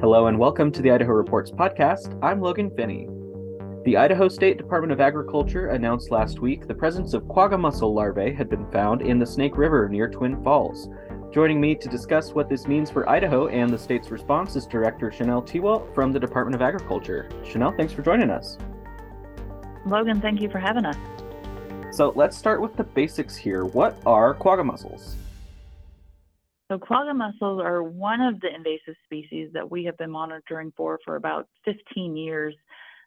Hello and welcome to the Idaho Reports podcast. I'm Logan Finney. The Idaho State Department of Agriculture announced last week the presence of quagga mussel larvae had been found in the Snake River near Twin Falls. Joining me to discuss what this means for Idaho and the state's response is Director Chanel Tewalt from the Department of Agriculture. Chanel, thanks for joining us. Logan, thank you for having us. So let's start with the basics here. What are quagga mussels? So quagga mussels are one of the invasive species that we have been monitoring for for about 15 years.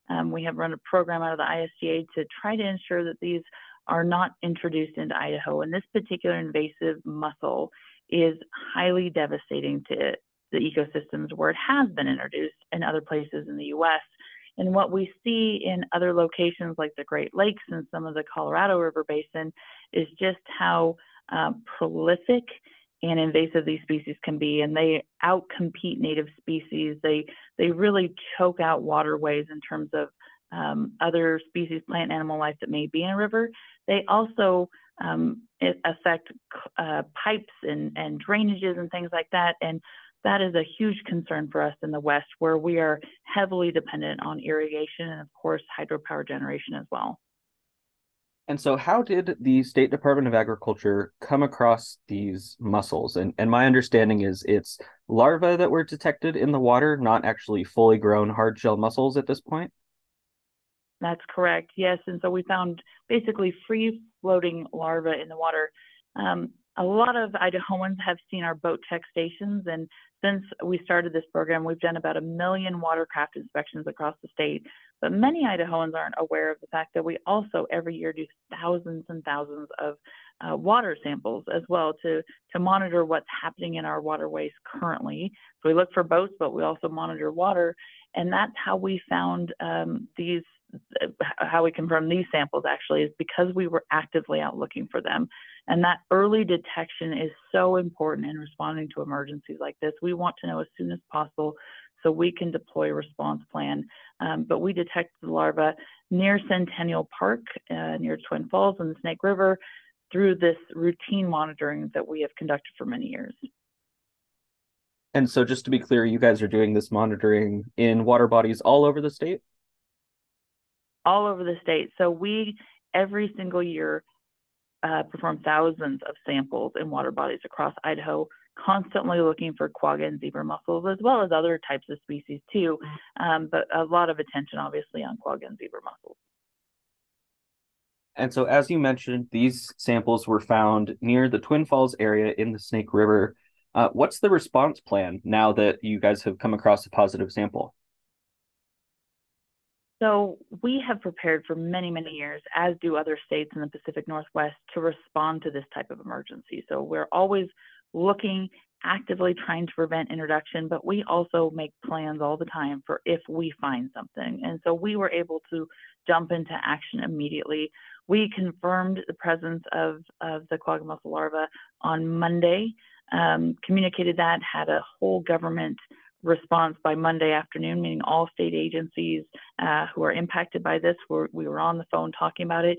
Um, we have run a program out of the ISDA to try to ensure that these are not introduced into Idaho. And this particular invasive mussel is highly devastating to the ecosystems where it has been introduced in other places in the U.S. And what we see in other locations like the Great Lakes and some of the Colorado River Basin is just how um, prolific and invasive these species can be, and they outcompete native species. They they really choke out waterways in terms of um, other species, plant, animal life that may be in a river. They also um, affect uh, pipes and, and drainages and things like that. And that is a huge concern for us in the West, where we are heavily dependent on irrigation and, of course, hydropower generation as well. And so, how did the State Department of Agriculture come across these mussels? And, and my understanding is it's larvae that were detected in the water, not actually fully grown hard shell mussels at this point. That's correct. Yes. And so we found basically free floating larvae in the water. Um, a lot of Idahoans have seen our boat check stations, and since we started this program, we've done about a million watercraft inspections across the state. But many Idahoans aren't aware of the fact that we also every year do thousands and thousands of uh, water samples as well to, to monitor what's happening in our waterways currently. So we look for boats, but we also monitor water. And that's how we found um, these how we confirm these samples actually is because we were actively out looking for them. And that early detection is so important in responding to emergencies like this. We want to know as soon as possible so we can deploy a response plan. Um, but we detected the larva near Centennial Park, uh, near Twin Falls and the Snake River, through this routine monitoring that we have conducted for many years. And so, just to be clear, you guys are doing this monitoring in water bodies all over the state? all over the state. So we every single year uh, perform thousands of samples in water bodies across Idaho, constantly looking for quagga and zebra mussels, as well as other types of species too. Um, but a lot of attention, obviously, on quagga and zebra mussels. And so, as you mentioned, these samples were found near the Twin Falls area in the Snake River. Uh, what's the response plan now that you guys have come across a positive sample? So we have prepared for many, many years, as do other states in the Pacific Northwest, to respond to this type of emergency. So we're always looking, actively trying to prevent introduction, but we also make plans all the time for if we find something. And so we were able to jump into action immediately. We confirmed the presence of, of the quagga mussel larva on Monday, um, communicated that, had a whole government response by Monday afternoon, meaning all state agencies uh, who are impacted by this, were, we were on the phone talking about it.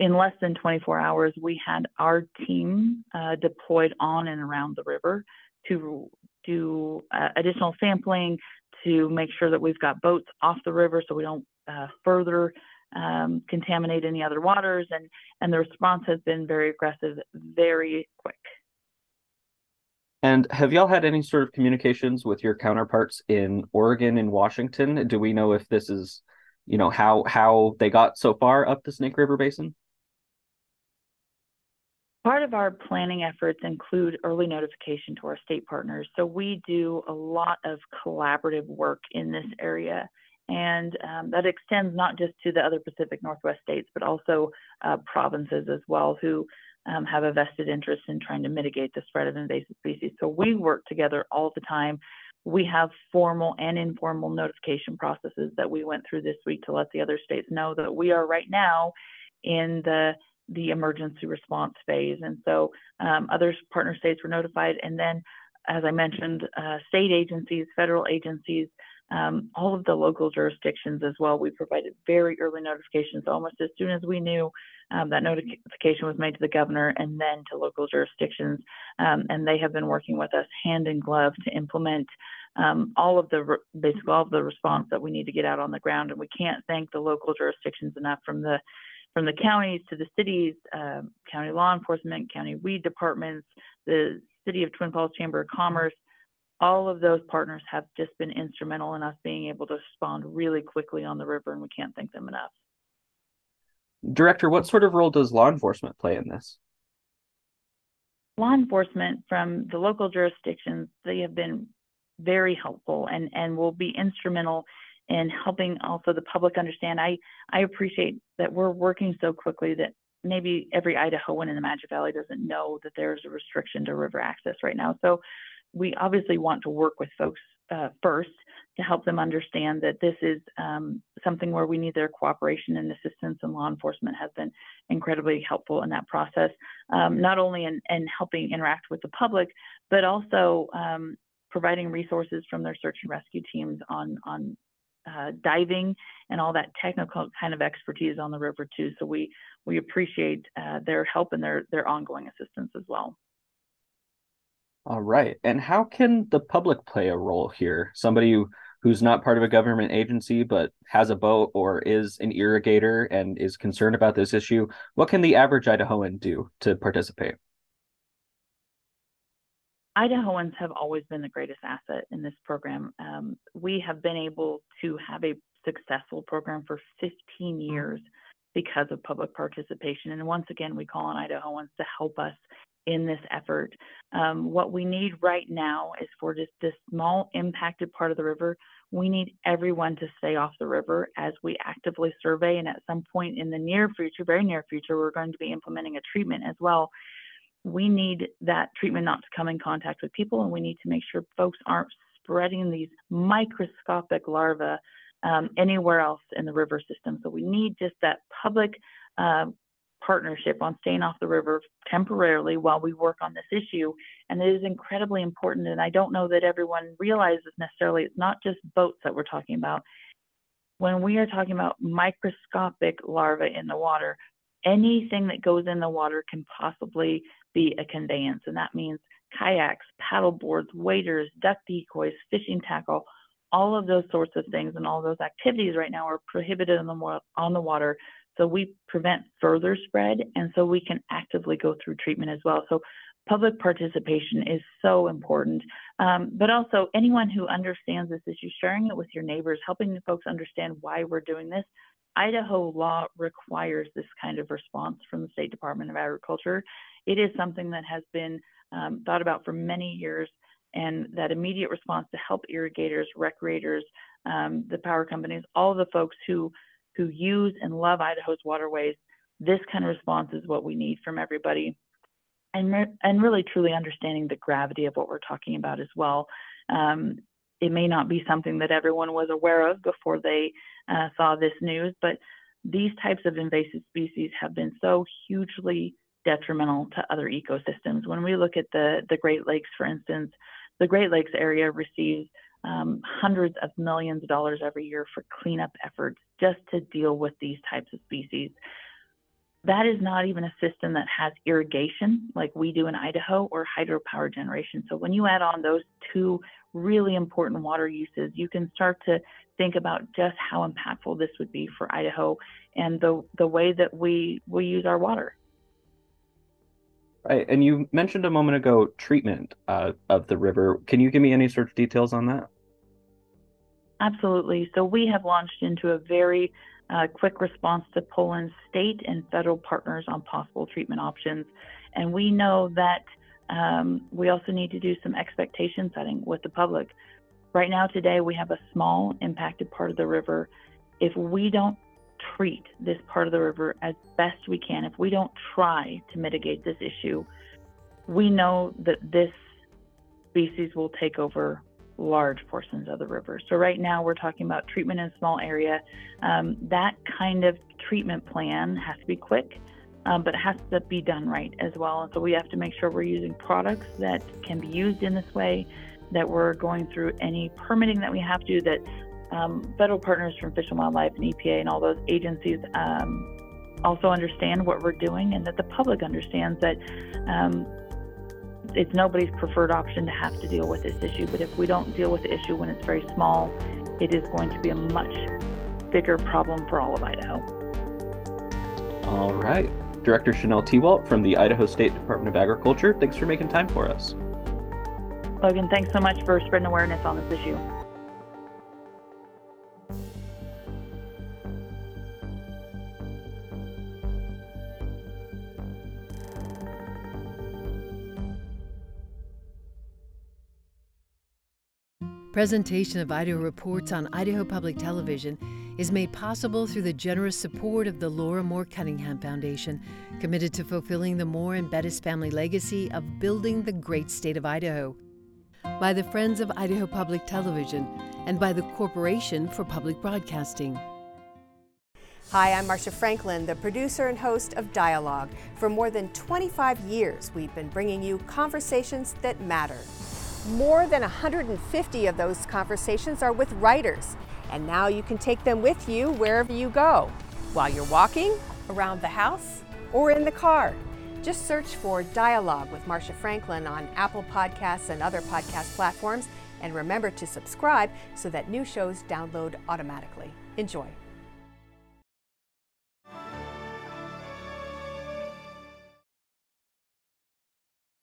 In less than 24 hours, we had our team uh, deployed on and around the river to do uh, additional sampling, to make sure that we've got boats off the river so we don't uh, further um, contaminate any other waters. And, and the response has been very aggressive, very quick. And have y'all had any sort of communications with your counterparts in Oregon and Washington? Do we know if this is, you know, how how they got so far up the Snake River Basin? Part of our planning efforts include early notification to our state partners. So we do a lot of collaborative work in this area. And um, that extends not just to the other Pacific Northwest states, but also uh, provinces as well, who um, have a vested interest in trying to mitigate the spread of invasive species. So we work together all the time. We have formal and informal notification processes that we went through this week to let the other states know that we are right now in the the emergency response phase. And so um, other partner states were notified. And then, as I mentioned, uh, state agencies, federal agencies, um, all of the local jurisdictions as well. We provided very early notifications almost as soon as we knew um, that notification was made to the governor and then to local jurisdictions. Um, and they have been working with us hand in glove to implement um, all of the basically all of the response that we need to get out on the ground. And we can't thank the local jurisdictions enough from the from the counties to the cities, uh, county law enforcement, county weed departments, the City of Twin Falls Chamber of Commerce, all of those partners have just been instrumental in us being able to respond really quickly on the river, and we can't thank them enough. Director, what sort of role does law enforcement play in this? Law enforcement from the local jurisdictions, they have been very helpful and, and will be instrumental in helping also the public understand. I, I appreciate that we're working so quickly that maybe every Idahoan in the Magic Valley doesn't know that there's a restriction to river access right now. So we obviously want to work with folks uh, first to help them understand that this is um, something where we need their cooperation and assistance, and law enforcement has been incredibly helpful in that process, um, not only in, in, helping interact with the public, but also um, providing resources from their search and rescue teams on, on uh, diving and all that technical kind of expertise on the river too. So we we appreciate uh, their help and their their ongoing assistance as well. All right. And how can the public play a role here? Somebody who, who's not part of a government agency but has a boat or is an irrigator and is concerned about this issue, what can the average Idahoan do to participate? Idahoans have always been the greatest asset in this program. Um, we have been able to have a successful program for 15 years because of public participation. And once again, we call on Idahoans to help us in this effort. Um, what we need right now is for just this small impacted part of the river, we need everyone to stay off the river as we actively survey. And at some point in the near future, very near future, we're going to be implementing a treatment as well we need that treatment not to come in contact with people, and we need to make sure folks aren't spreading these microscopic larvae um, anywhere else in the river system. So we need just that public uh, partnership on staying off the river temporarily while we work on this issue. And it is incredibly important. And I don't know that everyone realizes necessarily it's not just boats that we're talking about. When we are talking about microscopic larvae in the water, anything that goes in the water can possibly be a conveyance, and that means kayaks, paddle boards, waders, duck decoys, fishing tackle, all of those sorts of things and all those activities right now are prohibited on the, on the water. So we prevent further spread, and so we can actively go through treatment as well. So public participation is so important. Um, but also anyone who understands this issue, sharing it with your neighbors, helping the folks understand why we're doing this. Idaho law requires this kind of response from the State Department of Agriculture it is something that has been um, thought about for many years and that immediate response to help irrigators, recreators, um, the power companies, all the folks who who use and love Idaho's waterways, this kind of response is what we need from everybody. And, and really truly understanding the gravity of what we're talking about as well. Um, it may not be something that everyone was aware of before they uh, saw this news, but these types of invasive species have been so hugely detrimental to other ecosystems. When we look at the, the Great Lakes, for instance, the Great Lakes area receives um, hundreds of millions of dollars every year for cleanup efforts just to deal with these types of species. That is not even a system that has irrigation like we do in Idaho or hydropower generation. So when you add on those two really important water uses, you can start to think about just how impactful this would be for Idaho and the, the way that we, we use our water. Right. And you mentioned a moment ago treatment uh, of the river. Can you give me any sort of details on that? Absolutely. So we have launched into a very uh, quick response to Poland's state and federal partners on possible treatment options. And we know that um, we also need to do some expectation setting with the public. Right now, today, we have a small impacted part of the river. If we don't treat this part of the river as best we can, if we don't try to mitigate this issue, we know that this species will take over large portions of the river. So right now we're talking about treatment in a small area. Um, that kind of treatment plan has to be quick, um, but it has to be done right as well. And so we have to make sure we're using products that can be used in this way. that we're going through any permitting that we have to, that um, federal partners from Fish and Wildlife and EPA and all those agencies um, also understand what we're doing, and that the public understands that um, it's nobody's preferred option to have to deal with this issue. But if we don't deal with the issue when it's very small, it is going to be a much bigger problem for all of Idaho. All right. Director Chanel Tewalt from the Idaho State Department of Agriculture, thanks for making time for us. Logan, thanks so much for spreading awareness on this issue. Presentation of Idaho Reports on Idaho Public Television is made possible through the generous support of the Laura Moore Cunningham Foundation, committed to fulfilling the Moore and Bettis family legacy of building the great state of Idaho, by the Friends of Idaho Public Television, and by the Corporation for Public Broadcasting. Hi, I'm Marcia Franklin, the producer and host of Dialogue. For more than 25 years, we've been bringing you conversations that matter. More than 150 of those conversations are with writers, and now you can take them with you wherever you go, while you're walking, around the house, or in the car. Just search for Dialogue with Marcia Franklin on Apple Podcasts and other podcast platforms, and remember to subscribe so that new shows download automatically. Enjoy.